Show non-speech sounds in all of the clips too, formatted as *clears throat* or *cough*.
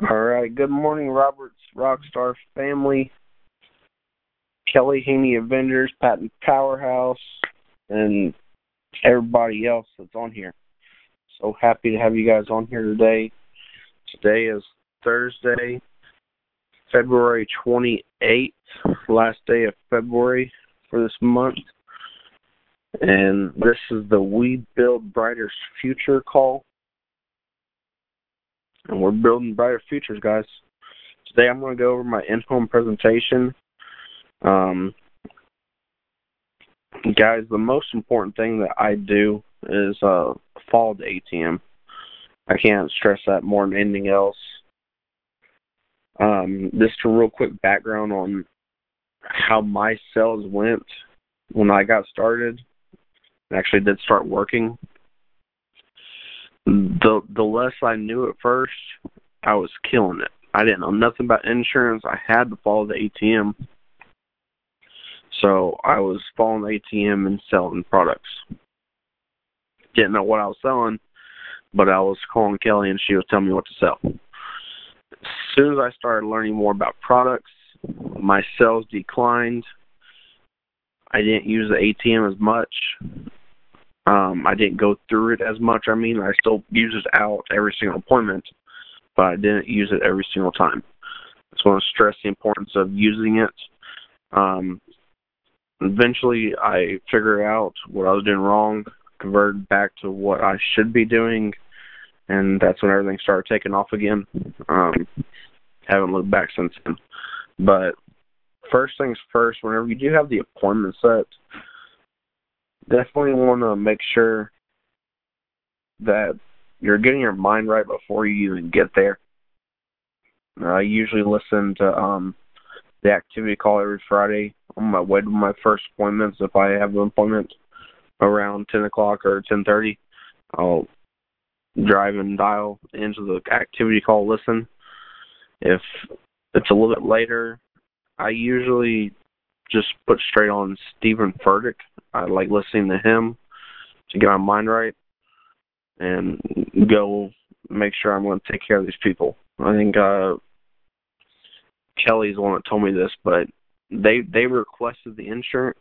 All right. Good morning, Roberts Rockstar family, Kelly Haney Avengers, Patent Powerhouse, and everybody else that's on here. So happy to have you guys on here today. Today is Thursday, February 28th, last day of February for this month. And this is the We Build Brighter Future call and we're building brighter futures, guys. Today I'm going to go over my in-home presentation. Um, guys, the most important thing that I do is uh, the ATM. I can't stress that more than anything else. Um, just a real quick background on how my sales went when I got started. I actually did start working the the less I knew at first, I was killing it. I didn't know nothing about insurance. I had to follow the ATM. So I was following the ATM and selling products. Didn't know what I was selling, but I was calling Kelly and she was telling me what to sell. As soon as I started learning more about products, my sales declined. I didn't use the ATM as much. Um, I didn't go through it as much. I mean, I still use it out every single appointment, but I didn't use it every single time. I just want to stress the importance of using it. Um, eventually, I figured out what I was doing wrong, converted back to what I should be doing, and that's when everything started taking off again. Um, haven't looked back since then. But first things first, whenever you do have the appointment set, definitely want to make sure that you're getting your mind right before you even get there. I usually listen to um the activity call every Friday on my way to my first appointments. If I have an appointment around ten o'clock or ten thirty, I'll drive and dial into the activity call listen. If it's a little bit later, I usually just put straight on Stephen Furtick. I like listening to him to get my mind right and go make sure I'm going to take care of these people. I think uh Kelly's the one that told me this, but they they requested the insurance.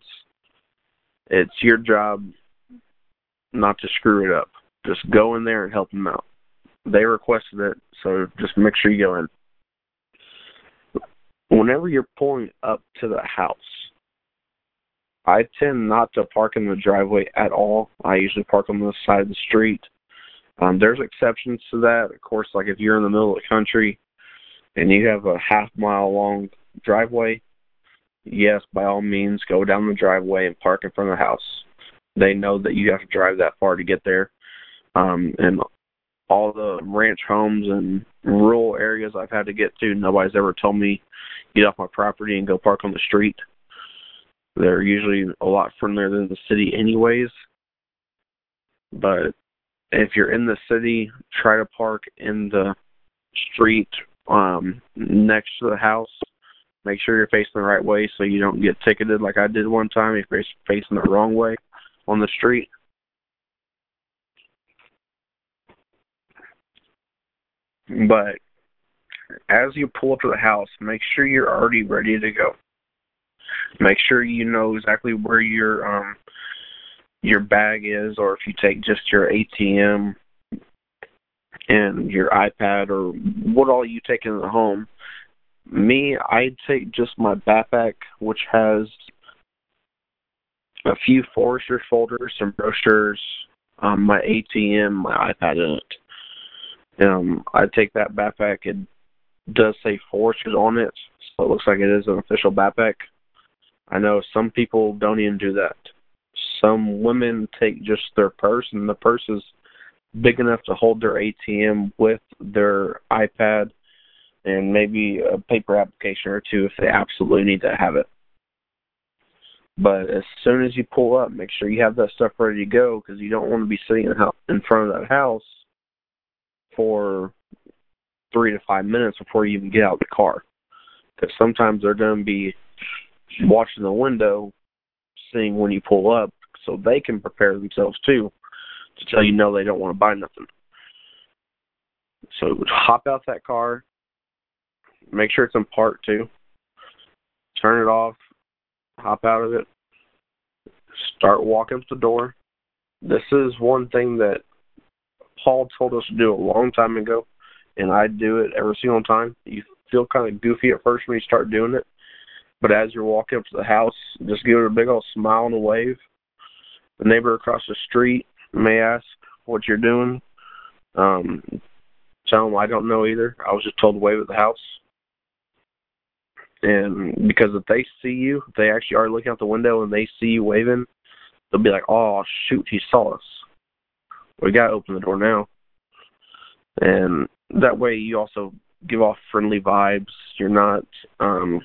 It's your job not to screw it up. Just go in there and help them out. They requested it, so just make sure you go in. Whenever you're pulling up to the house, I tend not to park in the driveway at all. I usually park on the side of the street. Um, there's exceptions to that. Of course, like if you're in the middle of the country and you have a half mile long driveway, yes, by all means, go down the driveway and park in front of the house. They know that you have to drive that far to get there. Um, and all the ranch homes and rural areas I've had to get to, nobody's ever told me get off my property and go park on the street. They're usually a lot friendlier than the city, anyways. But if you're in the city, try to park in the street um, next to the house. Make sure you're facing the right way so you don't get ticketed like I did one time if you're facing the wrong way on the street. But as you pull up to the house, make sure you're already ready to go. Make sure you know exactly where your um your bag is, or if you take just your ATM and your iPad or what all you take in the home. Me, I take just my backpack, which has a few Forester folders, some brochures, um, my ATM, my iPad in it. Um, I take that backpack. It does say Foresters on it, so it looks like it is an official backpack. I know some people don't even do that. Some women take just their purse, and the purse is big enough to hold their ATM with their iPad and maybe a paper application or two if they absolutely need to have it. But as soon as you pull up, make sure you have that stuff ready to go because you don't want to be sitting in front of that house for three to five minutes before you even get out of the car. Because sometimes they're going to be watching the window, seeing when you pull up, so they can prepare themselves too to tell you no, they don't want to buy nothing. So hop out that car, Make sure it's in park too. Turn it off. Hop out of it. Start walking to the door. This is one thing that Paul told us to do a long time ago, and I do it every single time. You feel kind of goofy at first when you start doing it, but as you're walking up to the house, just give it a big old smile and a wave. The neighbor across the street may ask what you're doing. Um, tell them I don't know either. I was just told to wave at the house. And because if they see you, if they actually are looking out the window and they see you waving, they'll be like, "Oh shoot, he saw us. We gotta open the door now." And that way, you also give off friendly vibes. You're not um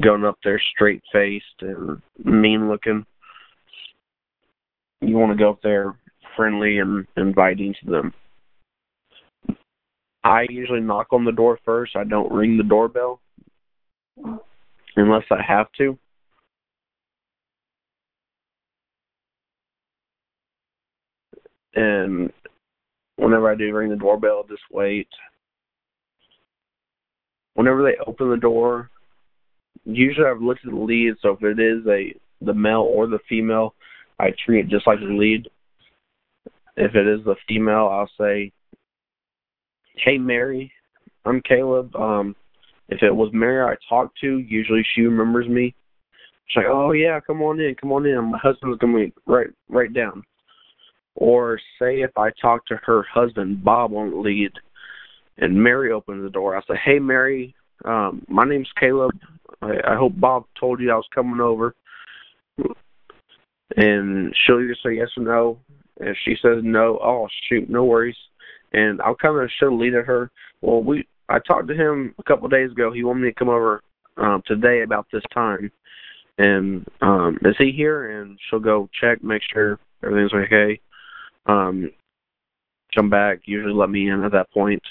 going up there straight faced and mean looking. You want to go up there friendly and inviting to them. I usually knock on the door first. I don't ring the doorbell unless I have to. And whenever I do ring the doorbell, just wait. Whenever they open the door, usually I've looked at the lead, so if it is a the male or the female, I treat it just like the lead. If it is the female, I'll say, "Hey Mary, I'm Caleb. Um, if it was Mary I talked to, usually she remembers me. She's like, "Oh yeah, come on in, come on in. My husband's be right right down." Or say if I talk to her husband Bob on the lead, and Mary opens the door, I'll say, "Hey Mary, um, my name's Caleb. I, I hope Bob told you I was coming over." And she'll either say yes or no. If she says no, oh shoot, no worries. And I'll kind of show lead at her. Well, we I talked to him a couple of days ago. He wanted me to come over um, today about this time. And um, is he here? And she'll go check, make sure everything's okay. Um, come back. Usually let me in at that point.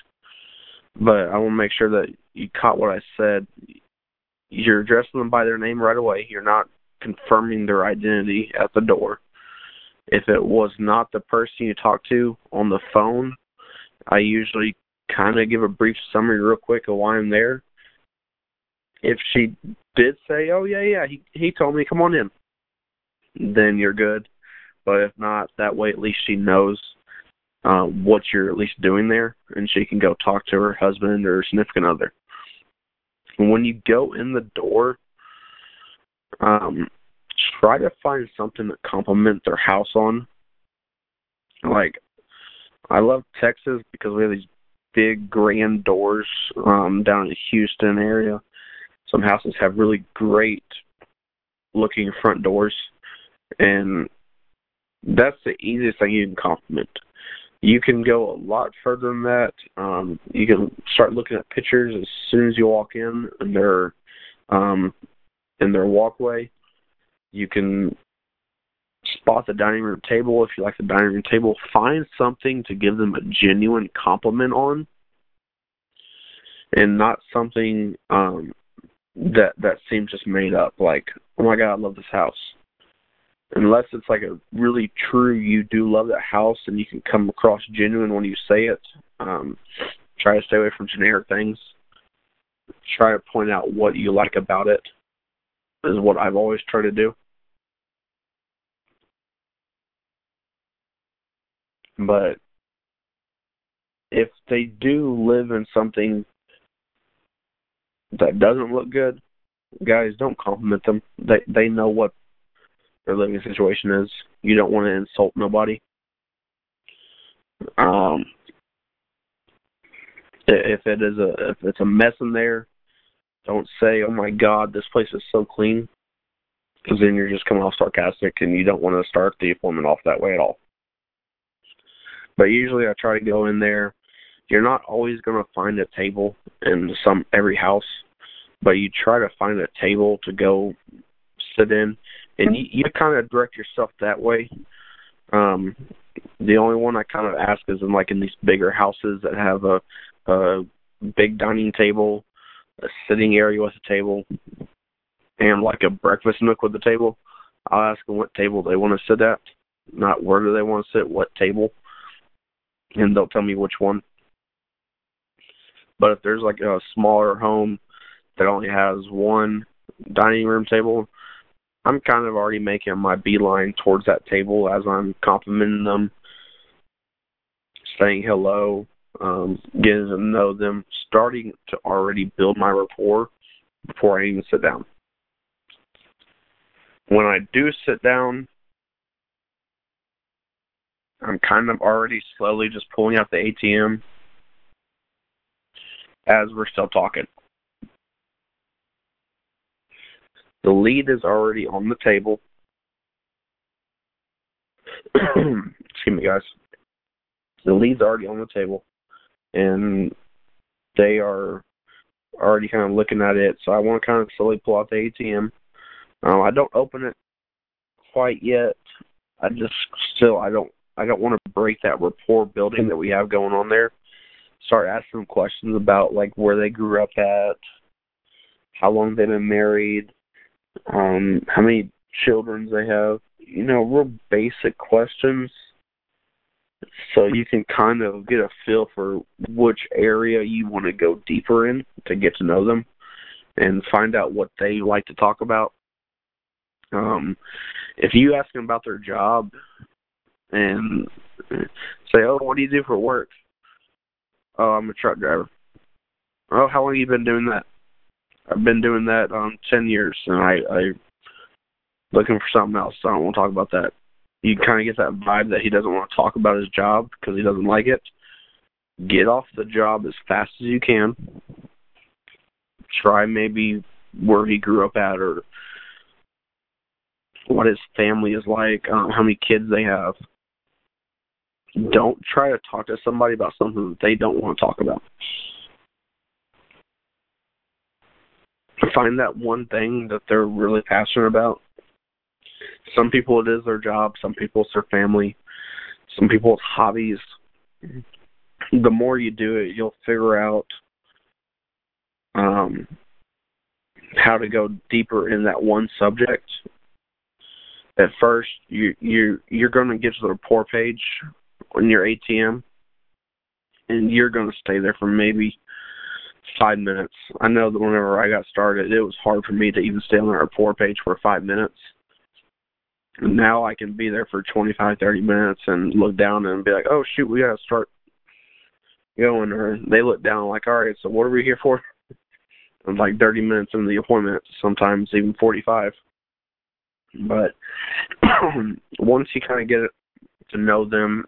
But I want to make sure that you caught what I said. You're addressing them by their name right away. You're not confirming their identity at the door. If it was not the person you talked to on the phone, I usually kind of give a brief summary real quick of why I'm there. If she did say, "Oh yeah, yeah," he he told me, "Come on in," then you're good. But if not, that way at least she knows uh, what you're at least doing there, and she can go talk to her husband or significant other. When you go in the door, um, try to find something to compliment their house on. Like, I love Texas because we have these big grand doors um down in the Houston area. Some houses have really great looking front doors and that's the easiest thing you can compliment. You can go a lot further than that. Um, you can start looking at pictures as soon as you walk in in their um, in their walkway. You can spot the dining room table if you like the dining room table. Find something to give them a genuine compliment on, and not something um, that that seems just made up. Like, oh my god, I love this house. Unless it's like a really true, you do love that house, and you can come across genuine when you say it. Um, try to stay away from generic things. Try to point out what you like about it. Is what I've always tried to do. But if they do live in something that doesn't look good, guys, don't compliment them. They they know what their living situation is. You don't want to insult nobody. Um, if it is a if it's a mess in there, don't say, "Oh my God, this place is so clean," because then you're just coming off sarcastic, and you don't want to start the appointment off that way at all. But usually I try to go in there. You're not always going to find a table in some every house, but you try to find a table to go sit in, and you, you kind of direct yourself that way. Um, the only one I kind of ask is in like in these bigger houses that have a, a big dining table, a sitting area with a table, and like a breakfast nook with a table. I'll ask them what table they want to sit at, not where do they want to sit, what table and they'll tell me which one. But if there's like a smaller home that only has one dining room table, I'm kind of already making my beeline towards that table as I'm complimenting them, saying hello, um, getting to know them, starting to already build my rapport before I even sit down. When I do sit down, I'm kind of already slowly just pulling out the ATM as we're still talking. The lead is already on the table. *clears throat* Excuse me, guys. The lead's already on the table, and they are already kind of looking at it. So I want to kind of slowly pull out the ATM. Um, I don't open it quite yet. I just still I don't I don't want to break that rapport building that we have going on there. Start asking them questions about like where they grew up at, how long they've been married, um, how many children they have. You know, real basic questions. So you can kind of get a feel for which area you want to go deeper in to get to know them and find out what they like to talk about. Um, if you ask them about their job and say, "Oh, what do you do for work?" "Oh, I'm a truck driver." "Oh, how long have you been doing that?" "I've been doing that um 10 years and I I looking for something else. So I don't want to talk about that." You kind of get that vibe that he doesn't want to talk about his job because he doesn't like it. Get off the job as fast as you can. Try maybe where he grew up at or what his family is like, um, how many kids they have don't try to talk to somebody about something that they don't want to talk about. Find that one thing that they're really passionate about. Some people it is their job, some people it's their family, some people it's hobbies. The more you do it, you'll figure out um, how to go deeper in that one subject. At first, you you you're going to get to the rapport page on your ATM, and you're going to stay there for maybe five minutes. I know that whenever I got started, it was hard for me to even stay on the rapport page for five minutes. And now I can be there for 25, 30 minutes and look down and be like, oh, shoot, we got to start going. Or they look down like, all right, so what are we here for? And *laughs* like 30 minutes into the appointment, sometimes even 45. But *clears throat* once you kind of get to know them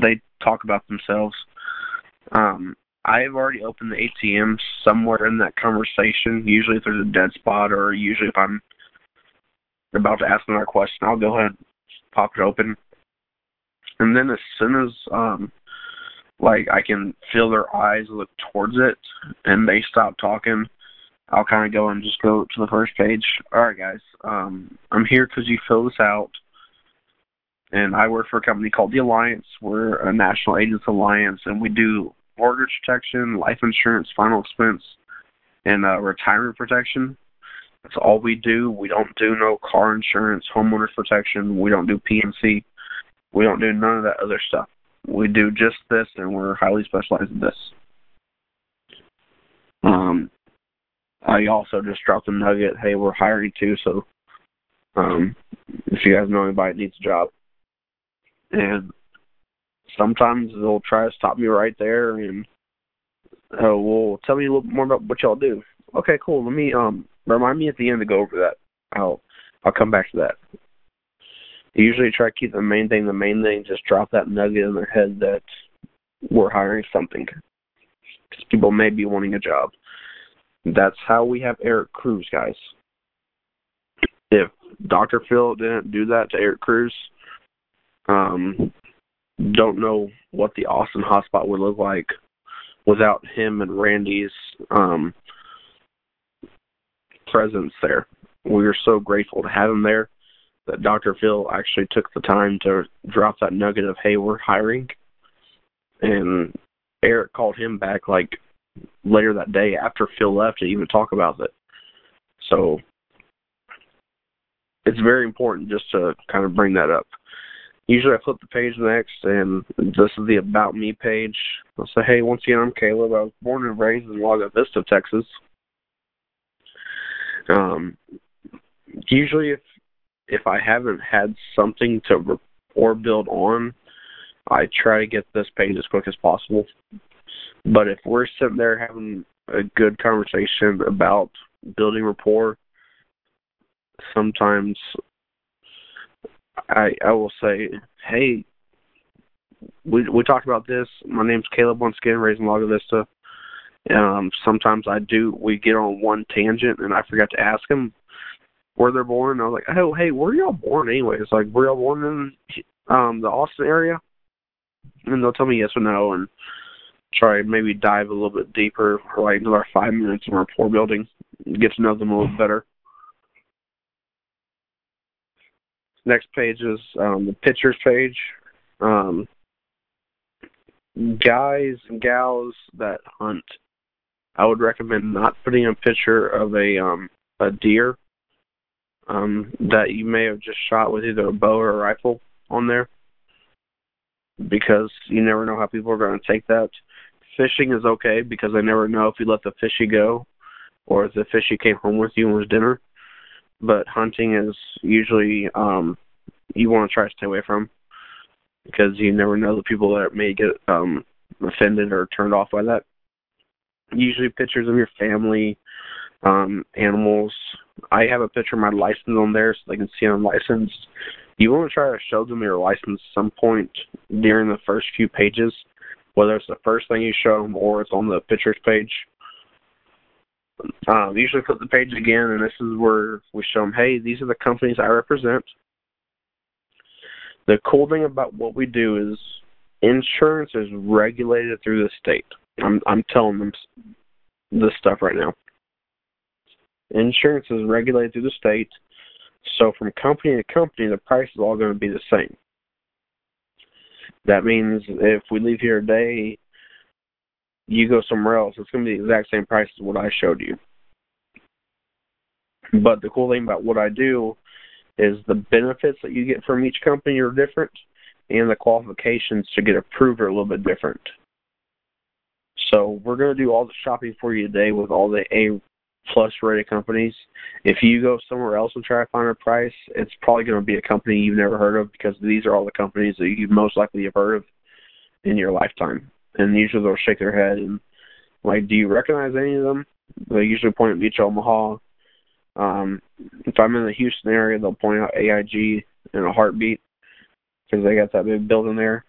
they talk about themselves. Um, I have already opened the ATM somewhere in that conversation. Usually, if there's a dead spot, or usually if I'm about to ask another question, I'll go ahead and pop it open. And then as soon as um, like I can feel their eyes look towards it, and they stop talking, I'll kind of go and just go to the first page. All right, guys, um, I'm here because you fill this out and I work for a company called the Alliance. We're a national agents alliance, and we do mortgage protection, life insurance, final expense, and uh, retirement protection. That's all we do. We don't do no car insurance, homeowners protection. We don't do P&C. We don't do none of that other stuff. We do just this, and we're highly specialized in this. Um, I also just dropped a nugget. Hey, we're hiring too, so um, if you guys know anybody that needs a job, and sometimes they'll try to stop me right there and uh, well tell me a little more about what y'all do. Okay, cool. Let me um remind me at the end to go over that. I'll I'll come back to that. Usually try to keep the main thing the main thing. Just drop that nugget in their head that we're hiring something because people may be wanting a job. That's how we have Eric Cruz, guys. If Dr. Phil didn't do that to Eric Cruz, um, don't know what the Austin hotspot would look like without him and Randy's um, presence there. We are so grateful to have him there that Dr. Phil actually took the time to drop that nugget of, hey, we're hiring. And Eric called him back like later that day after Phil left to even talk about it. So it's very important just to kind of bring that up Usually I flip the page next, and this is the About Me page. I'll say, hey, once again, I'm Caleb. I was born and raised in Lago Vista, Texas. Um, usually, if if I haven't had something to or build on, I try to get this page as quick as possible. But if we're sitting there having a good conversation about building rapport, sometimes I I will say, hey, we we talked about this. My name's Caleb once again, raised in Lago Vista. Um, sometimes I do. We get on one tangent, and I forgot to ask them where they're born. I was like, oh, hey, where are y'all born anyway? It's like, were y'all born in um the Austin area? And they'll tell me yes or no, and try maybe dive a little bit deeper for like another five minutes in rapport building, get to know them a little better. Next page is um, the pictures page. Um, guys and gals that hunt, I would recommend not putting a picture of a um, a deer um, that you may have just shot with either a bow or a rifle on there because you never know how people are going to take that. Fishing is okay because I never know if you let the fishy go or if the fishy came home with you and was dinner. But hunting is usually um you want to try to stay away from because you never know the people that may get um offended or turned off by that. Usually pictures of your family, um, animals. I have a picture of my license on there so they can see I'm licensed. You want to try to show them your license at some point during the first few pages, whether it's the first thing you show them or it's on the pictures page. Um, usually flip the page again, and this is where we show them, hey, these are the companies I represent. The cool thing about what we do is insurance is regulated through the state. I'm I'm telling them this stuff right now. Insurance is regulated through the state, so from company to company, the price is all going to be the same. That means if we leave here today, you go somewhere else, it's going to be the exact same price as what I showed you. But the cool thing about what I do is the benefits that you get from each company are different, and the qualifications to get approved are a little bit different. So we're going to do all the shopping for you today with all the A plus rated companies. If you go somewhere else and try to find a price, it's probably going to be a company you've never heard of because these are all the companies that you most likely have heard of in your lifetime. And usually they'll shake their head and like, do you recognize any of them? They usually point at Beach Omaha. Um, if I'm in the Houston area, they'll point out AIG in a heartbeat because they got that big building there.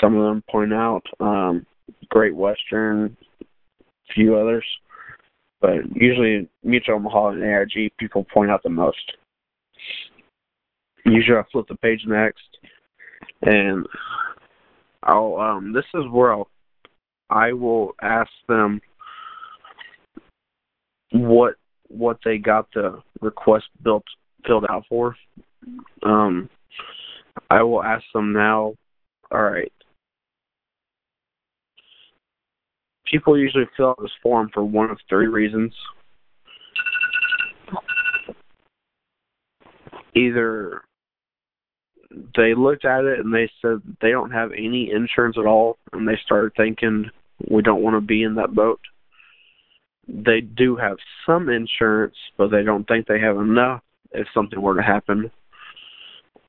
Some of them point out um, Great Western, a few others. But usually Mutual Omaha and AIG people point out the most. Usually I flip the page next and I'll um this is where I'll I will ask them what what they got the request built filled out for. Um I will ask them now, all right, people usually fill out this form for one of three reasons. Either they looked at it and they said they don't have any insurance at all, and they started thinking we don't want to be in that boat. They do have some insurance, but they don't think they have enough if something were to happen.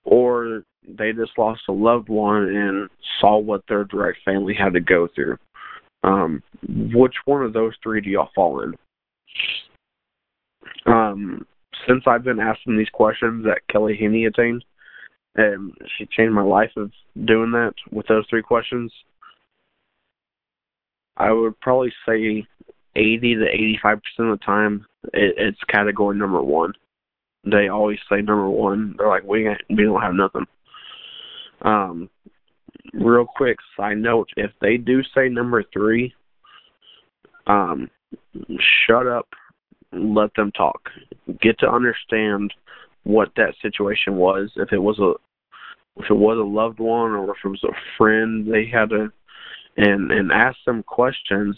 Or they just lost a loved one and saw what their direct family had to go through. Um, which one of those three do y'all fall in? Um, since I've been asking these questions that Kelly Henney attained, and she changed my life of doing that with those three questions, I would probably say 80 to 85 percent of the time it, it's category number one. They always say number one. They're like, we we don't have nothing. Um, real quick side note if they do say number three um shut up let them talk get to understand what that situation was if it was a if it was a loved one or if it was a friend they had to and and ask them questions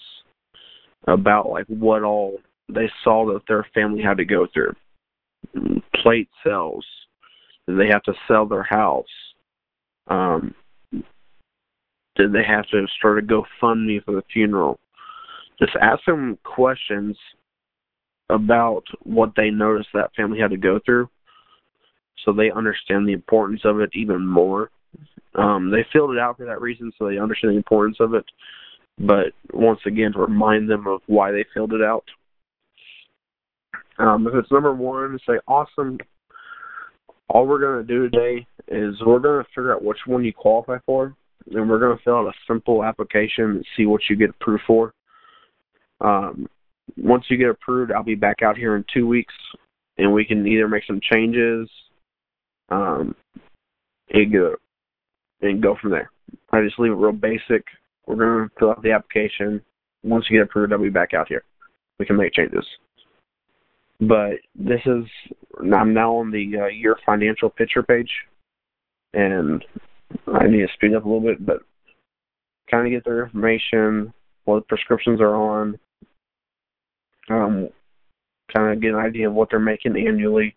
about like what all they saw that their family had to go through plate sales Did they have to sell their house? Um, did they have to start a GoFundMe for the funeral? Just ask them questions about what they noticed that family had to go through so they understand the importance of it even more. Um, they filled it out for that reason, so they understand the importance of it. But once again, to remind them of why they filled it out. Um, if it's number one, say, awesome. All we're going to do today is we're to figure out which one you qualify for, and we're going to fill out a simple application and see what you get approved for. Um, once you get approved, I'll be back out here in two weeks, and we can either make some changes um, and go and go from there. I just leave it real basic. We're to fill out the application. Once you get approved, I'll be back out here. We can make changes. But this is I'm now on the uh, year financial picture page, and I need to speed up a little bit, but kind of get their information, what prescriptions are on, um, kind of get an idea of what they're making annually,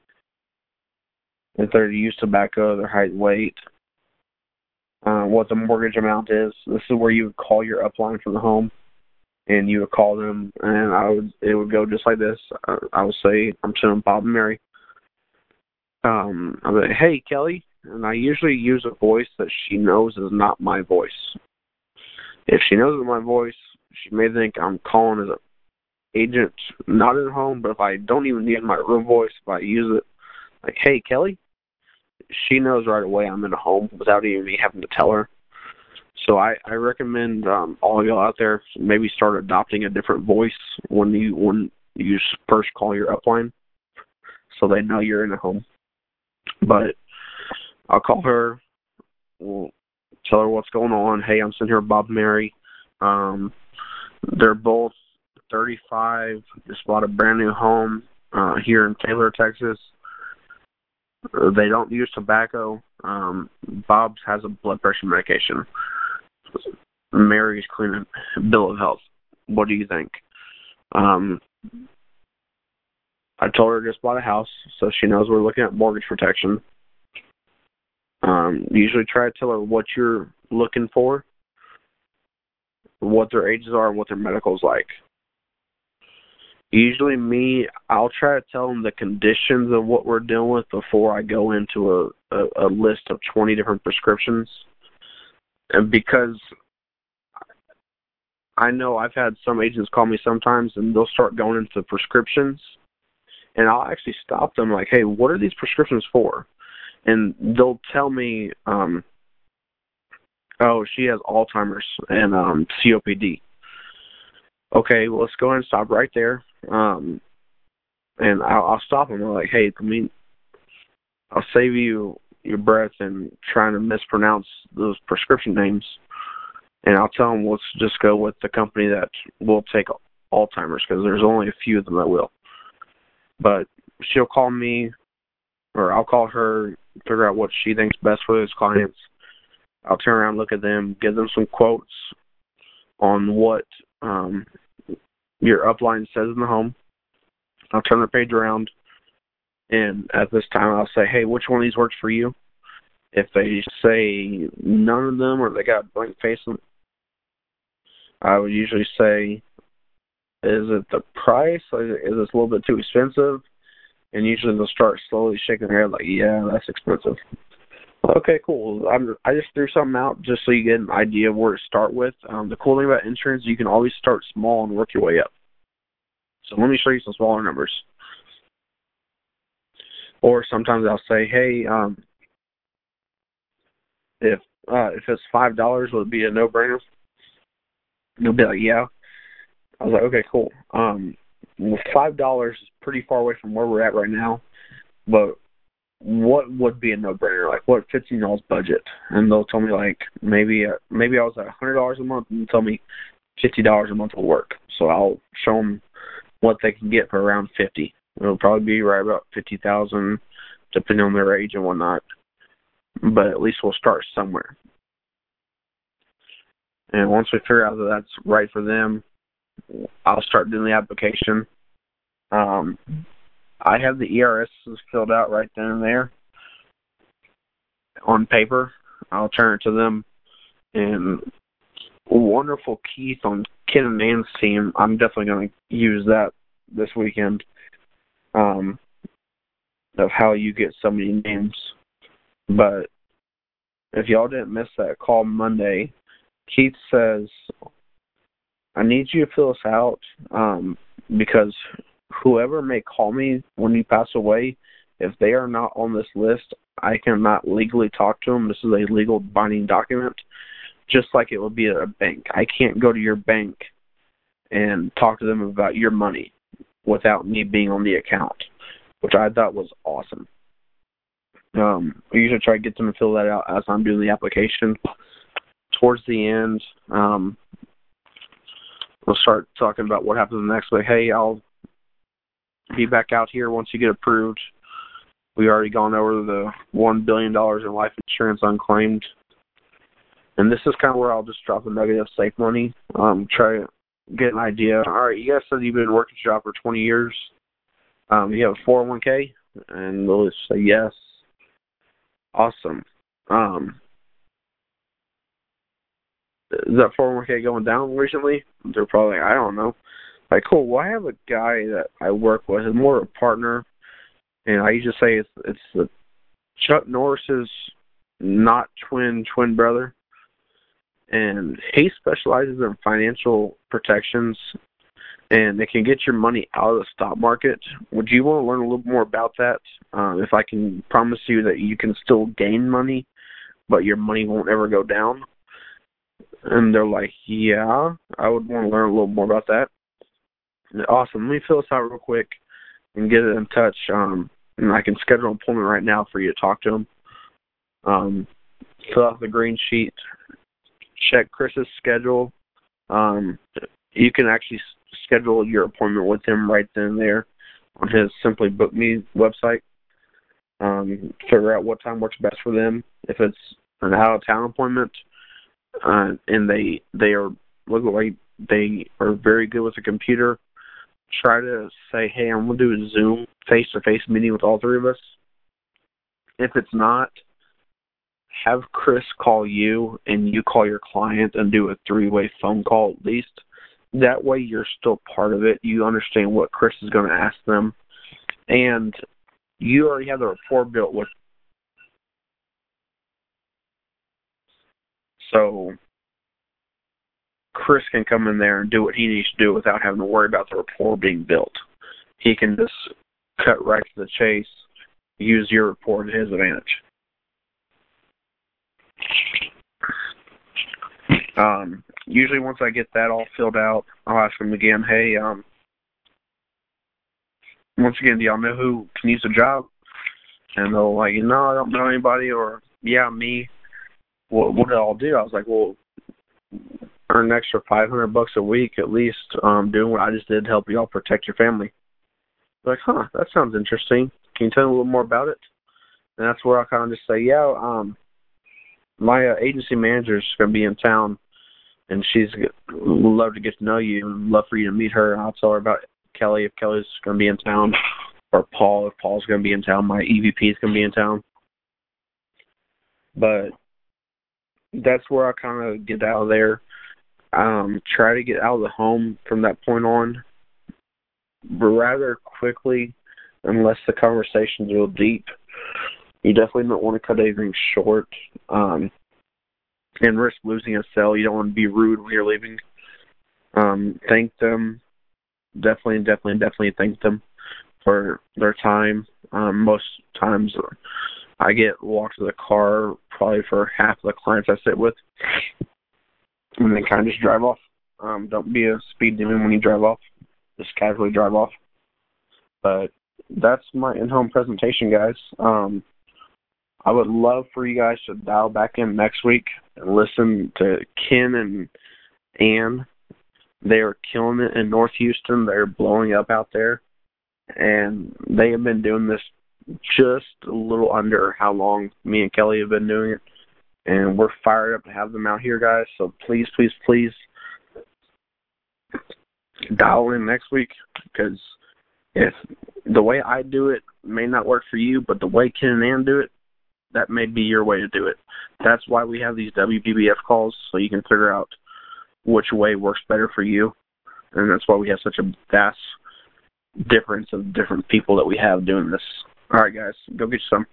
if they're to use tobacco, their height, weight, uh, what the mortgage amount is. This is where you would call your upline from the home, and you would call them, and I would it would go just like this. I, I would say I'm sending Bob and Mary. Um, I would say, hey Kelly, and I usually use a voice that she knows is not my voice. If she knows it's my voice, she may think I'm calling as an agent not at home, but if I don't even use my real voice, if I use it like, hey Kelly, she knows right away I'm in a home without even me having to tell her. So I, I recommend um, all y'all out there maybe start adopting a different voice when you when you first call your upline, so they know you're in a home. But I'll call her, we'll tell her what's going on. Hey, I'm sitting here with Bob Mary. Um, they're both 35. Just bought a brand new home uh, here in Taylor, Texas. They don't use tobacco. Um, Bob's has a blood pressure medication. Mary's clean bill of health. What do you think? Um, I told her just bought a house, so she knows we're looking at mortgage protection. Um, usually try to tell her what you're looking for, what their ages are, and what their medical's like. Usually, me, I'll try to tell them the conditions of what we're dealing with before I go into a, a, a list of 20 different prescriptions. And because I know I've had some agents call me sometimes and they'll start going into prescriptions and I'll actually stop them like, "Hey, what are these prescriptions for?" And they'll tell me um oh, she has Alzheimer's and um COPD. Okay, well, let's go ahead and stop right there. Um and I'll, I'll stop them. I'm like, "Hey, I mean I'll save you your breath and trying to mispronounce those prescription names." and I'll tell them let's just go with the company that will take Alzheimer's because there's only a few of them that will. But she'll call me, or I'll call her, figure out what she thinks best for those clients. I'll turn around, look at them, give them some quotes on what um, your upline says in the home. I'll turn the page around, and at this time I'll say, "Hey, which one of these works for you?" If they say none of them, or they got a blank face I would usually say, is it the price? Is this a little bit too expensive? And usually they'll start slowly shaking their head like, yeah, that's expensive. Okay, cool. I'm, I just threw something out just so you get an idea of where to start with. Um, the cool thing about insurance, you can always start small and work your way up. So let me show you some smaller numbers. Or sometimes I'll say, hey, um, if uh, if it's five dollars, would it be a no-brainer? They'll be like, yeah. I was like, okay, cool. Um, five dollars is pretty far away from where we're at right now, but what would be a no-brainer? Like, what fits in y'all's budget? And they'll tell me like maybe uh, maybe I was at a hundred dollars a month, and tell me fifty dollars a month will work. So I'll show them what they can get for around fifty. It'll probably be right about fifty thousand, depending on their age and whatnot. But at least we'll start somewhere. And once we figure out that that's right for them, I'll start doing the application. Um, I have the ERS filled out right then and there. on paper. I'll turn it to them. And wonderful Keith on Ken and Ann's team. I'm definitely going to use that this weekend. Um, of how you get so many names. But if y'all didn't miss that call Monday, Keith says, I need you to fill us out um, because whoever may call me when you pass away, if they are not on this list, I cannot legally talk to them. This is a legal binding document, just like it would be at a bank. I can't go to your bank and talk to them about your money without me being on the account, which I thought was awesome. Um, I usually try to get them to fill that out as I'm doing the application. Towards the end, um, we'll start talking about what happens next week. Hey, I'll be back out here once you get approved. We already gone over the one billion dollars in life insurance unclaimed, and this is kind of where I'll just drop a nugget of safe money. Um, try to get an idea. All right, you guys said you've been working job for 20 years. Um, you have a 401k, and they'll just say yes. Awesome. Um, is that 401k going down recently? They're probably I don't know. Like, cool. Well, I have a guy that I work with, is more of a partner, and I usually say it's it's the Chuck Norris's not twin twin brother, and he specializes in financial protections, and it can get your money out of the stock market. Would you want to learn a little more about that? Um, if I can promise you that you can still gain money, but your money won't ever go down. And they're like, yeah, I would want to learn a little more about that. Awesome. Let me fill this out real quick and get it in touch. Um, and I can schedule an appointment right now for you to talk to him. Um, fill out the green sheet. Check Chris's schedule. Um, you can actually schedule your appointment with him right then and there on his Simply Book Me website. Um, figure out what time works best for them. If it's an out of town appointment, uh, and they they are look like they are very good with the computer, try to say, hey, I'm gonna do a Zoom face to face meeting with all three of us. If it's not, have Chris call you and you call your client and do a three way phone call at least. That way you're still part of it. You understand what Chris is gonna ask them. And you already have the rapport built with so Chris can come in there and do what he needs to do without having to worry about the rapport being built. He can just cut right to the chase, use your rapport to his advantage. Um, usually once I get that all filled out, I'll ask them again, hey, um, once again, do y'all know who can use the job? And they'll like, no, I don't know anybody, or yeah, me. What what did I do? I was like, well, earn an extra five hundred bucks a week at least, um, doing what I just did to help y'all protect your family. They're Like, huh, that sounds interesting. Can you tell me a little more about it? And that's where I kind of just say, yeah, um, my uh, agency manager is going to be in town, and she's love to get to know you and love for you to meet her. I'll tell her about Kelly if Kelly's going to be in town, or Paul if Paul's going to be in town. My EVP is going to be in town. But that's where I kind of get out of there um, try to get out of the home from that point on but rather quickly, unless the conversation's real deep. You definitely don't want to cut anything short um, and risk losing a sale. You don't want to be rude when you're leaving. Um, thank them. Definitely, definitely, definitely thank them for their time. Um, most times I get walked to the car probably for half of the clients I sit with and they kind of just drive off. Um, don't be a speed demon when you drive off. Just casually drive off. But that's my in-home presentation, guys. Um, I would love for you guys to dial back in next week and listen to Ken and Ann. They are killing it in North Houston. They're blowing up out there, and they have been doing this just a little under how long me and Kelly have been doing it and we're fired up to have them out here, guys. So please, please, please dial in next week because if the way I do it may not work for you, but the way Ken and Ann do it, that may be your way to do it. That's why we have these WBBF calls so you can figure out which way works better for you. And that's why we have such a vast difference of different people that we have doing this. All right, guys, go get some.